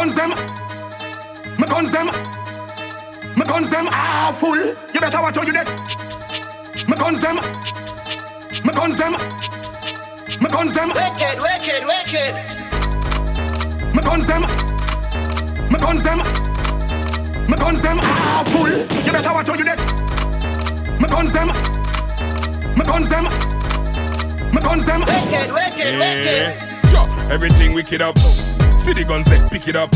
guns them, my guns them, my guns them are full. You better watch how you dead. My guns them, my guns them, my guns them. Wicked, wicked, wicked. My guns them, my guns them, my guns them are full. You better watch how you dead. My guns them, my guns them, my guns them. Wicked, wicked, wicked. Sure, everything wicked up. See the guns, they pick it up.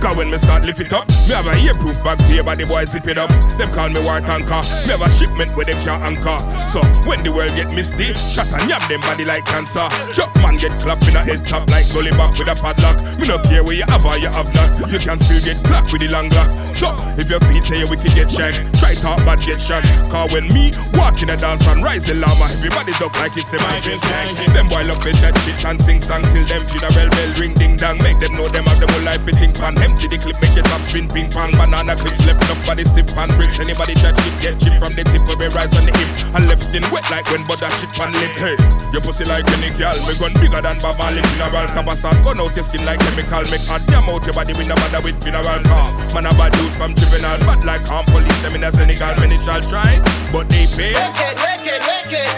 Cause when me start lift it up, me have a earproof bag here, your the boy zip it up. Them call me war tanker. Me have a shipment where them can't anchor. So when the world get misty, shut and yam them body like cancer. Chop man get clapped in a head top like gully back with a padlock. Me no care where you have or you have not. You can still get clapped with the long lock. So if your feet say you wicked get shanked, try talk bad get shot. Cause when me walk in a dance and rise the llama, everybody's up like it's a migrant gang. Them boy love that shit and sing song till them funeral bell ring ding dong. Make them know them have them whole life we think pan. Empty the clip, make it top spin ping pong. Banana clips left up the stiff pan bricks. Anybody chat shit get chip from the tip of a rise on the hip. And left skin wet like when butter shit pan lip. Hey, your pussy like any girl. Me gun bigger than Bob Marley funeral. Cabasat gun out your skin like chemical. Make hard damn out your body with no matter with funeral car. Man a bad dude from juvenile, bad like arm police. Them in a Senegal, many shall try, but they pay. Wicked, wicked, wicked.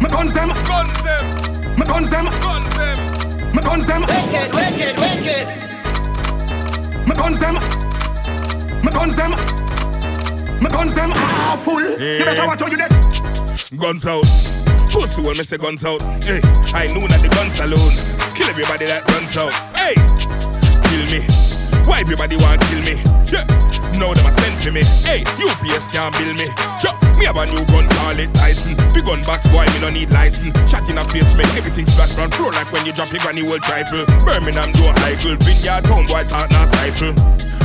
My guns them, Guns them, my guns them, guns them. my guns them, Wicked, wicked, wicked. my guns them, my guns them, my guns them ah, are full. You better watch how you dead. Guns out. Pussy when me say guns out. Hey, I know that the gun saloon. Kill everybody that runs out. Hey, kill me. Why everybody want kill me? Me. Hey, UPS can't bill me. Me have a new gun, call it Tyson. Big gun box boy, me no need license. Shot in a face, make everything splash round floor like when you drop your granny old trifle. Birmingham do high girl, Vineyard town boy talk not stifle.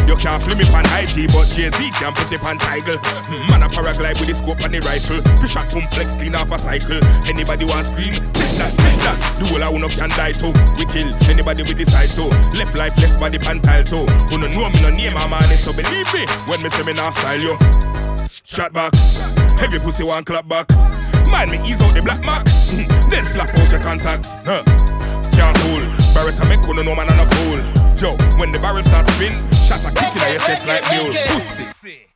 You can't fling me pan IG, but Jay-Z can put it pan tiger. Hmm, Man a paraglide with the scope and the rifle. Fish shot complex, clean off a cycle. Anybody want scream? Take that, take that. The whole of uno can die too. We kill anybody with the side toe. Left life, less body pan tile too. Who no know me no name man, so believe me when me say me not style you. Shot back, heavy pussy one clap back. Mind me ease out the black mark. then slap out your contacts. Huh. Can't fool. Beretta make no know man and a fool. Yo, when the barrel starts spin, shot a kick in your chest like mule. Pussy.